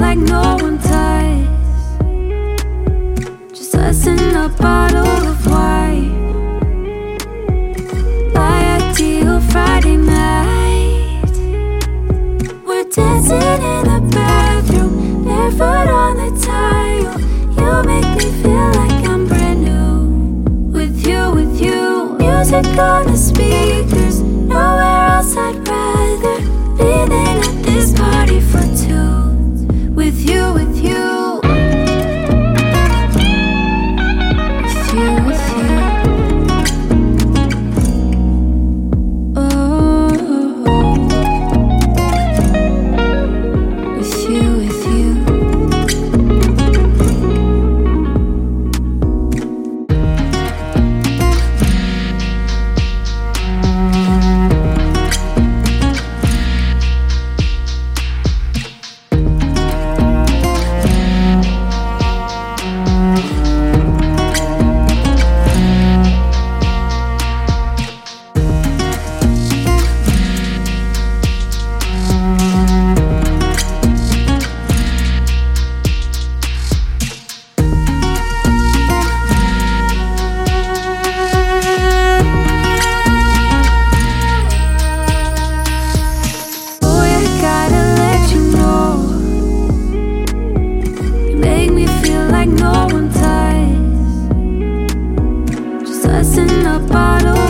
like no one ties. Just us in a bottle of wine. My ideal Friday night. We're dancing in the bathroom, barefoot on the tile. You make me feel like I'm brand new. With you, with you, music on the speaker. In a bottle